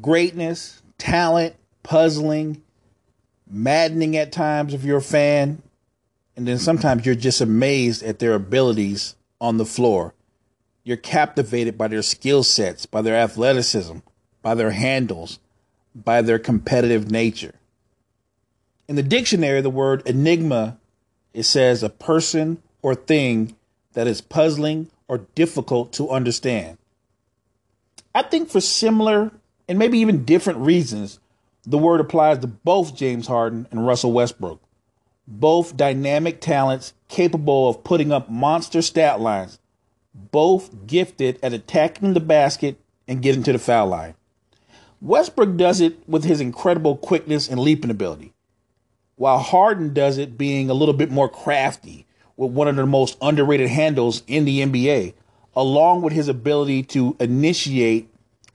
greatness, talent, puzzling, maddening at times if you're a fan. And then sometimes you're just amazed at their abilities on the floor. You're captivated by their skill sets, by their athleticism, by their handles, by their competitive nature. In the dictionary, the word enigma it says a person or thing that is puzzling or difficult to understand. I think for similar and maybe even different reasons, the word applies to both James Harden and Russell Westbrook. Both dynamic talents capable of putting up monster stat lines, both gifted at attacking the basket and getting to the foul line. Westbrook does it with his incredible quickness and leaping ability, while Harden does it being a little bit more crafty with one of the most underrated handles in the NBA, along with his ability to initiate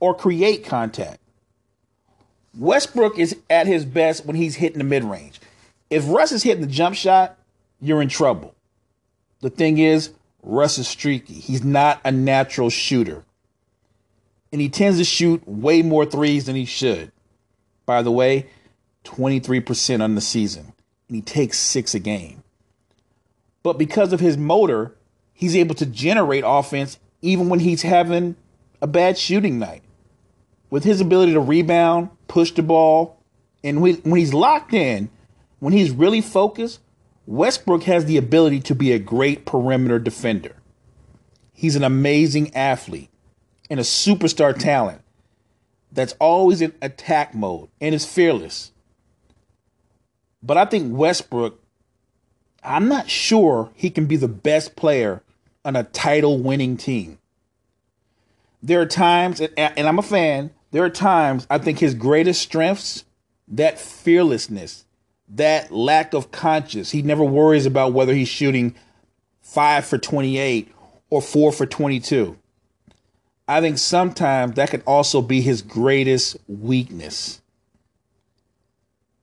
or create contact. Westbrook is at his best when he's hitting the mid range. If Russ is hitting the jump shot, you're in trouble. The thing is, Russ is streaky. He's not a natural shooter. And he tends to shoot way more threes than he should. By the way, 23% on the season. And he takes six a game. But because of his motor, he's able to generate offense even when he's having a bad shooting night. With his ability to rebound, push the ball, and when, he's locked in, when he's really focused, Westbrook has the ability to be a great perimeter defender. He's an amazing athlete and a superstar talent that's always in attack mode and is fearless. But I think Westbrook I'm not sure he can be the best player on a title winning team. There are times, and I'm a fan, there are times I think his greatest strengths, that fearlessness, that lack of conscience. He never worries about whether he's shooting five for 28 or four for 22. I think sometimes that could also be his greatest weakness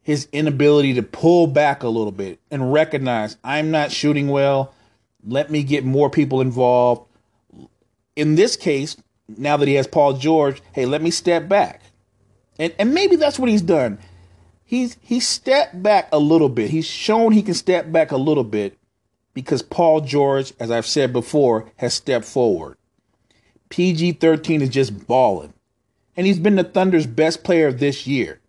his inability to pull back a little bit and recognize I'm not shooting well. Let me get more people involved. In this case, now that he has Paul George, hey, let me step back. And and maybe that's what he's done. He's he stepped back a little bit. He's shown he can step back a little bit because Paul George, as I've said before, has stepped forward. PG 13 is just balling. And he's been the Thunder's best player this year.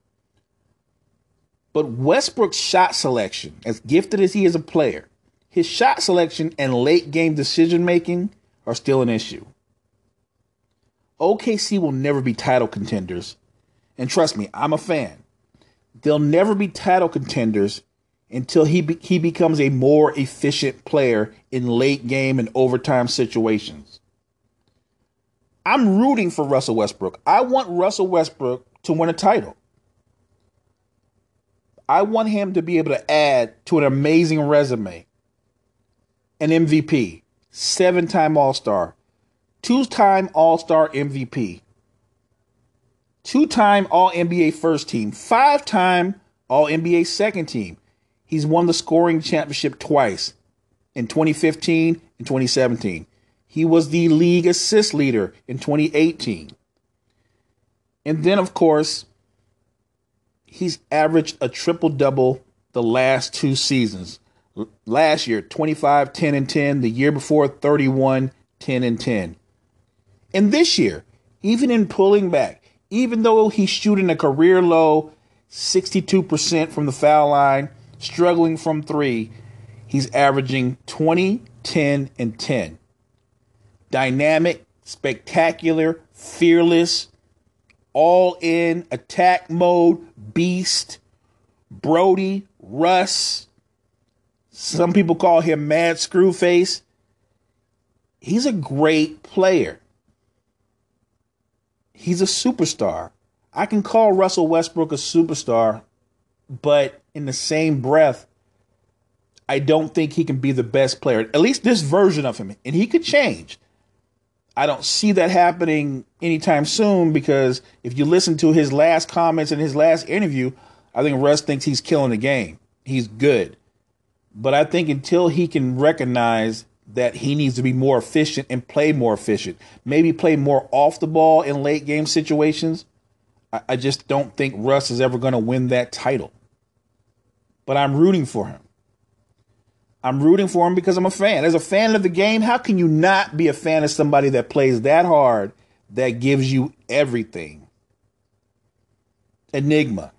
But Westbrook's shot selection, as gifted as he is a player, his shot selection and late game decision making are still an issue. OKC will never be title contenders. And trust me, I'm a fan. They'll never be title contenders until he be- he becomes a more efficient player in late game and overtime situations. I'm rooting for Russell Westbrook. I want Russell Westbrook to win a title. I want him to be able to add to an amazing resume an MVP, seven time All Star, two time All Star MVP, two time All NBA first team, five time All NBA second team. He's won the scoring championship twice in 2015 and 2017. He was the league assist leader in 2018. And then, of course, he's averaged a triple double the last two seasons. Last year, 25, 10, and 10. The year before, 31, 10, and 10. And this year, even in pulling back, even though he's shooting a career low 62% from the foul line, struggling from three, he's averaging 20, 10, and 10. Dynamic, spectacular, fearless, all in attack mode, beast, Brodie, Russ. Some people call him Mad Screwface. He's a great player. He's a superstar. I can call Russell Westbrook a superstar, but in the same breath, I don't think he can be the best player. At least this version of him. And he could change. I don't see that happening anytime soon because if you listen to his last comments in his last interview, I think Russ thinks he's killing the game. He's good. But I think until he can recognize that he needs to be more efficient and play more efficient, maybe play more off the ball in late game situations, I, I just don't think Russ is ever going to win that title. But I'm rooting for him. I'm rooting for him because I'm a fan. As a fan of the game, how can you not be a fan of somebody that plays that hard, that gives you everything? Enigma.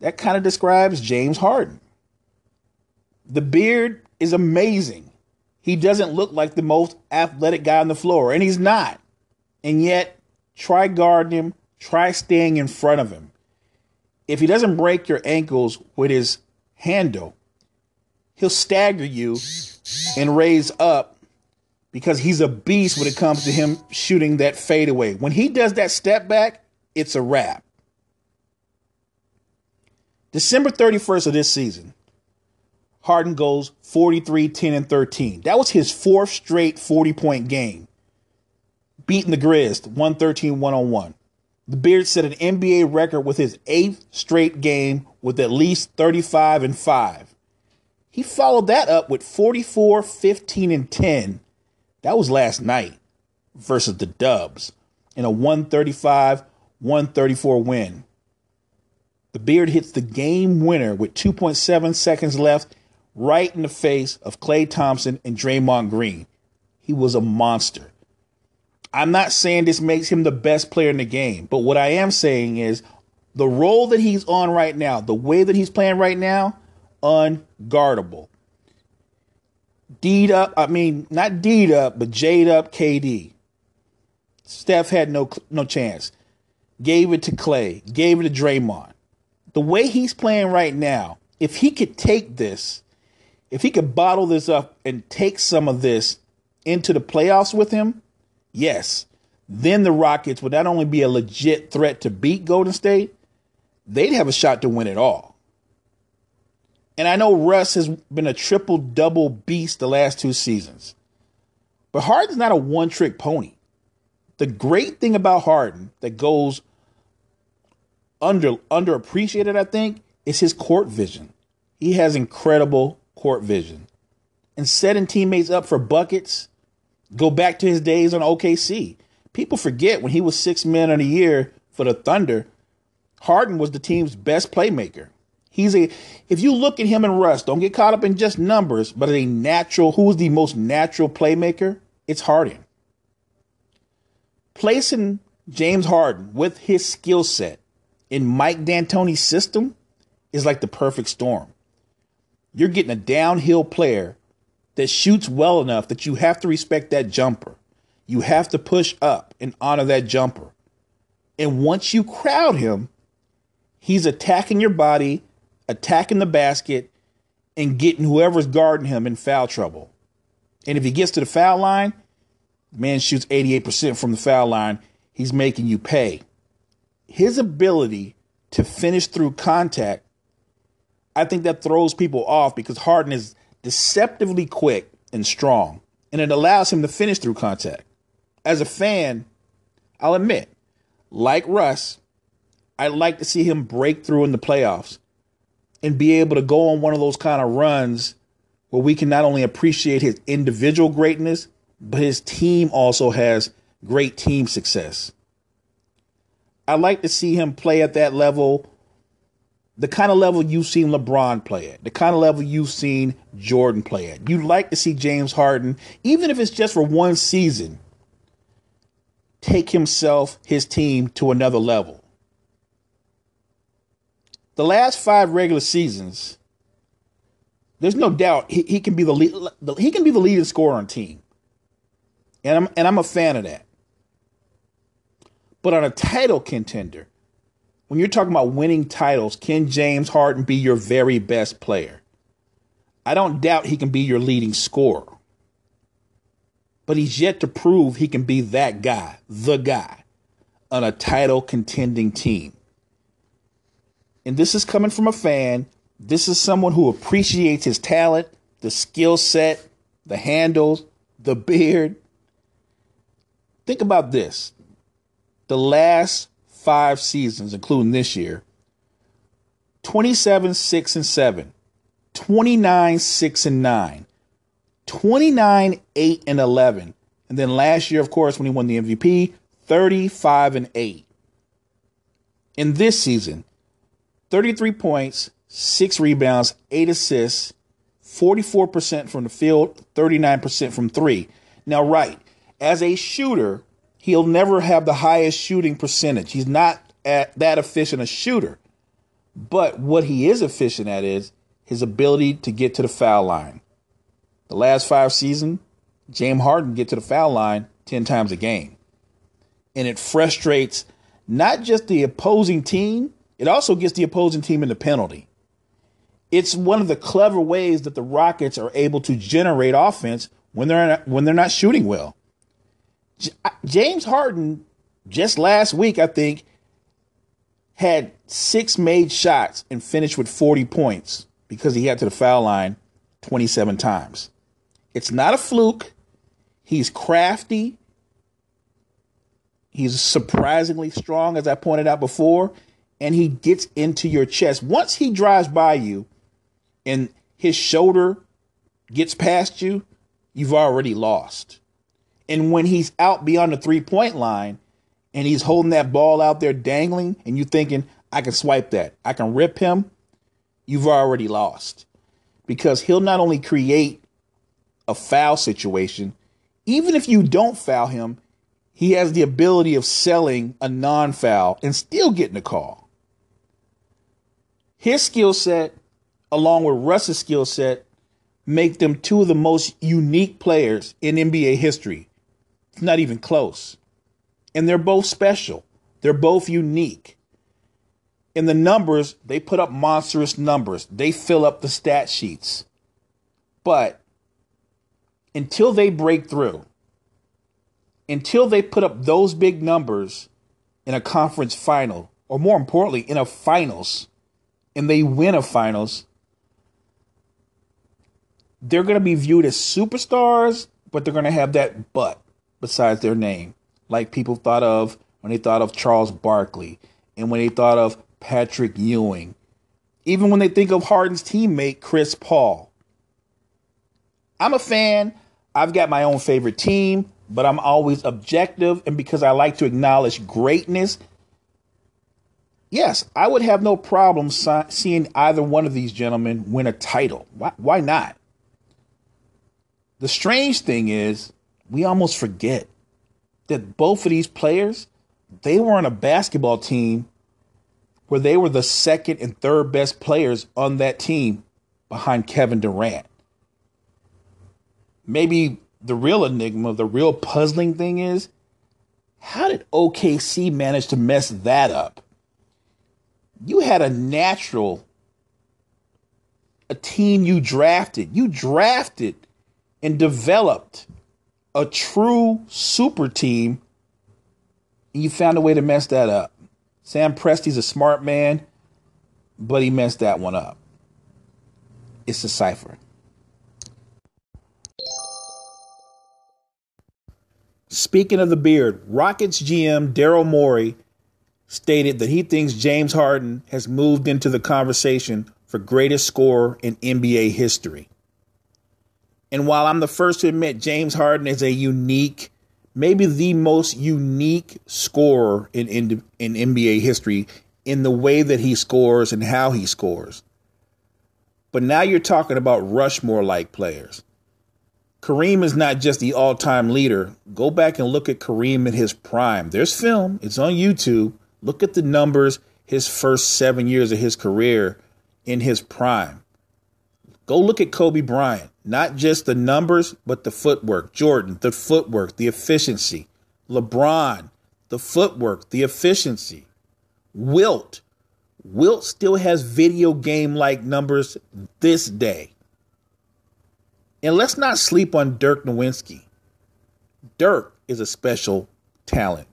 That kind of describes James Harden. The beard is amazing. He doesn't look like the most athletic guy on the floor, and he's not. And yet, try guarding him, try staying in front of him. If he doesn't break your ankles with his handle, he'll stagger you and raise up because he's a beast when it comes to him shooting that fadeaway. When he does that step back, it's a wrap. December 31st of this season, Harden goes 43, 10, and 13. That was his fourth straight 40 point game, beating the Grizz 113 101. The Beard set an NBA record with his eighth straight game with at least 35 and 5. He followed that up with 44, 15, and 10. That was last night versus the Dubs in a 135 134 win. The Beard hits the game winner with 2.7 seconds left right in the face of Klay Thompson and Draymond Green. He was a monster. I'm not saying this makes him the best player in the game, but what I am saying is the role that he's on right now, the way that he's playing right now, unguardable. Deed up, I mean, not deed up, but Jade up KD. Steph had no no chance. Gave it to Clay, gave it to Draymond. The way he's playing right now, if he could take this if he could bottle this up and take some of this into the playoffs with him, yes, then the Rockets would not only be a legit threat to beat Golden State, they'd have a shot to win it all. And I know Russ has been a triple double beast the last two seasons. But Harden's not a one trick pony. The great thing about Harden that goes under underappreciated, I think, is his court vision. He has incredible court vision. And setting teammates up for buckets, go back to his days on OKC. People forget when he was six men of the year for the Thunder, Harden was the team's best playmaker. He's a if you look at him and Russ, don't get caught up in just numbers, but a natural who's the most natural playmaker? It's Harden. Placing James Harden with his skill set in Mike D'Antoni's system is like the perfect storm you're getting a downhill player that shoots well enough that you have to respect that jumper. You have to push up and honor that jumper. And once you crowd him, he's attacking your body, attacking the basket, and getting whoever's guarding him in foul trouble. And if he gets to the foul line, man shoots 88% from the foul line. He's making you pay. His ability to finish through contact I think that throws people off because Harden is deceptively quick and strong, and it allows him to finish through contact. As a fan, I'll admit, like Russ, I'd like to see him break through in the playoffs and be able to go on one of those kind of runs where we can not only appreciate his individual greatness, but his team also has great team success. I'd like to see him play at that level the kind of level you've seen LeBron play at, the kind of level you've seen Jordan play at. You'd like to see James Harden, even if it's just for one season, take himself, his team to another level. The last five regular seasons, there's no doubt he, he can be the lead, he can be the leading scorer on team. And I'm and I'm a fan of that. But on a title contender, when you're talking about winning titles, can James Harden be your very best player? I don't doubt he can be your leading scorer. But he's yet to prove he can be that guy, the guy, on a title contending team. And this is coming from a fan. This is someone who appreciates his talent, the skill set, the handles, the beard. Think about this. The last five seasons, including this year 27, 6, and 7, 29, 6, and 9, 29, 8, and 11. And then last year, of course, when he won the MVP, 35 and 8. in this season 33 points, six rebounds, eight assists, 44% from the field, 39% from three. Now, right, as a shooter, he'll never have the highest shooting percentage. He's not at that efficient a shooter. But what he is efficient at is his ability to get to the foul line. The last five seasons, James Harden get to the foul line 10 times a game. And it frustrates not just the opposing team, it also gets the opposing team in the penalty. It's one of the clever ways that the Rockets are able to generate offense when they're when they're not shooting well. James Harden just last week, I think, had six made shots and finished with 40 points because he got to the foul line 27 times. It's not a fluke. He's crafty. He's surprisingly strong, as I pointed out before, and he gets into your chest. Once he drives by you and his shoulder gets past you, you've already lost. And when he's out beyond the three point line and he's holding that ball out there dangling, and you're thinking, I can swipe that, I can rip him, you've already lost. Because he'll not only create a foul situation, even if you don't foul him, he has the ability of selling a non foul and still getting a call. His skill set, along with Russ's skill set, make them two of the most unique players in NBA history. It's not even close. And they're both special. They're both unique. In the numbers, they put up monstrous numbers. They fill up the stat sheets. But until they break through, until they put up those big numbers in a conference final, or more importantly, in a finals, and they win a finals, they're going to be viewed as superstars, but they're going to have that but besides their name, like people thought of when they thought of Charles Barkley and when they thought of Patrick Ewing, even when they think of Harden's teammate, Chris Paul. I'm a fan. I've got my own favorite team, but I'm always objective. And because I like to acknowledge greatness, yes, I would have no problem seeing either one of these gentlemen win a title. Why, why not? The strange thing is, we almost forget that both of these players, they were on a basketball team where they were the second and third best players on that team behind Kevin Durant. Maybe the real enigma, the real puzzling thing is how did OKC manage to mess that up? You had a natural, a team you drafted. You drafted and developed a true super team, you found a way to mess that up. Sam Presti's a smart man, but he messed that one up. It's a cipher. Speaking of the beard, Rockets GM Daryl Morey stated that he thinks James Harden has moved into the conversation for greatest scorer in NBA history. And while I'm the first to admit James Harden is a unique, maybe the most unique scorer in, in, in NBA history in the way that he scores and how he scores. But now you're talking about Rushmore like players. Kareem is not just the all time leader. Go back and look at Kareem in his prime. There's film, it's on YouTube. Look at the numbers his first seven years of his career in his prime. Go look at Kobe Bryant. Not just the numbers, but the footwork. Jordan, the footwork, the efficiency. LeBron, the footwork, the efficiency. Wilt. Wilt still has video game like numbers this day. And let's not sleep on Dirk Nowitzki. Dirk is a special talent.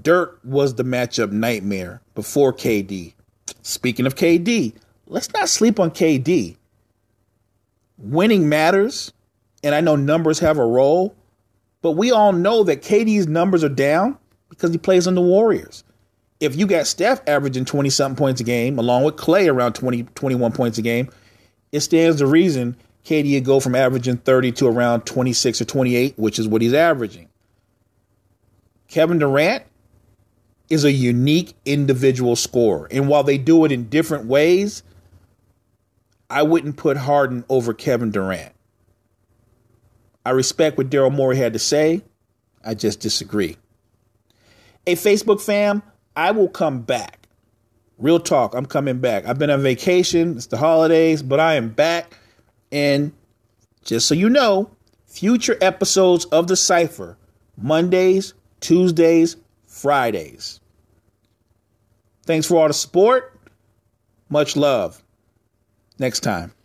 Dirk was the matchup nightmare before KD. Speaking of KD, let's not sleep on KD winning matters, and I know numbers have a role, but we all know that KD's numbers are down because he plays on the Warriors. If you got Steph averaging 20 something points a game, along with Klay around 20, 21 points a game, it stands to reason KD would go from averaging 30 to around 26 or 28, which is what he's averaging. Kevin Durant, is a unique individual scorer. And while they do it in different ways, I wouldn't put Harden over Kevin Durant. I respect what Daryl Morey had to say. I just disagree. Hey, Facebook fam, I will come back. Real talk, I'm coming back. I've been on vacation, it's the holidays, but I am back. And just so you know, future episodes of The Cypher, Mondays, Tuesdays, Fridays. Thanks for all the support. Much love. Next time.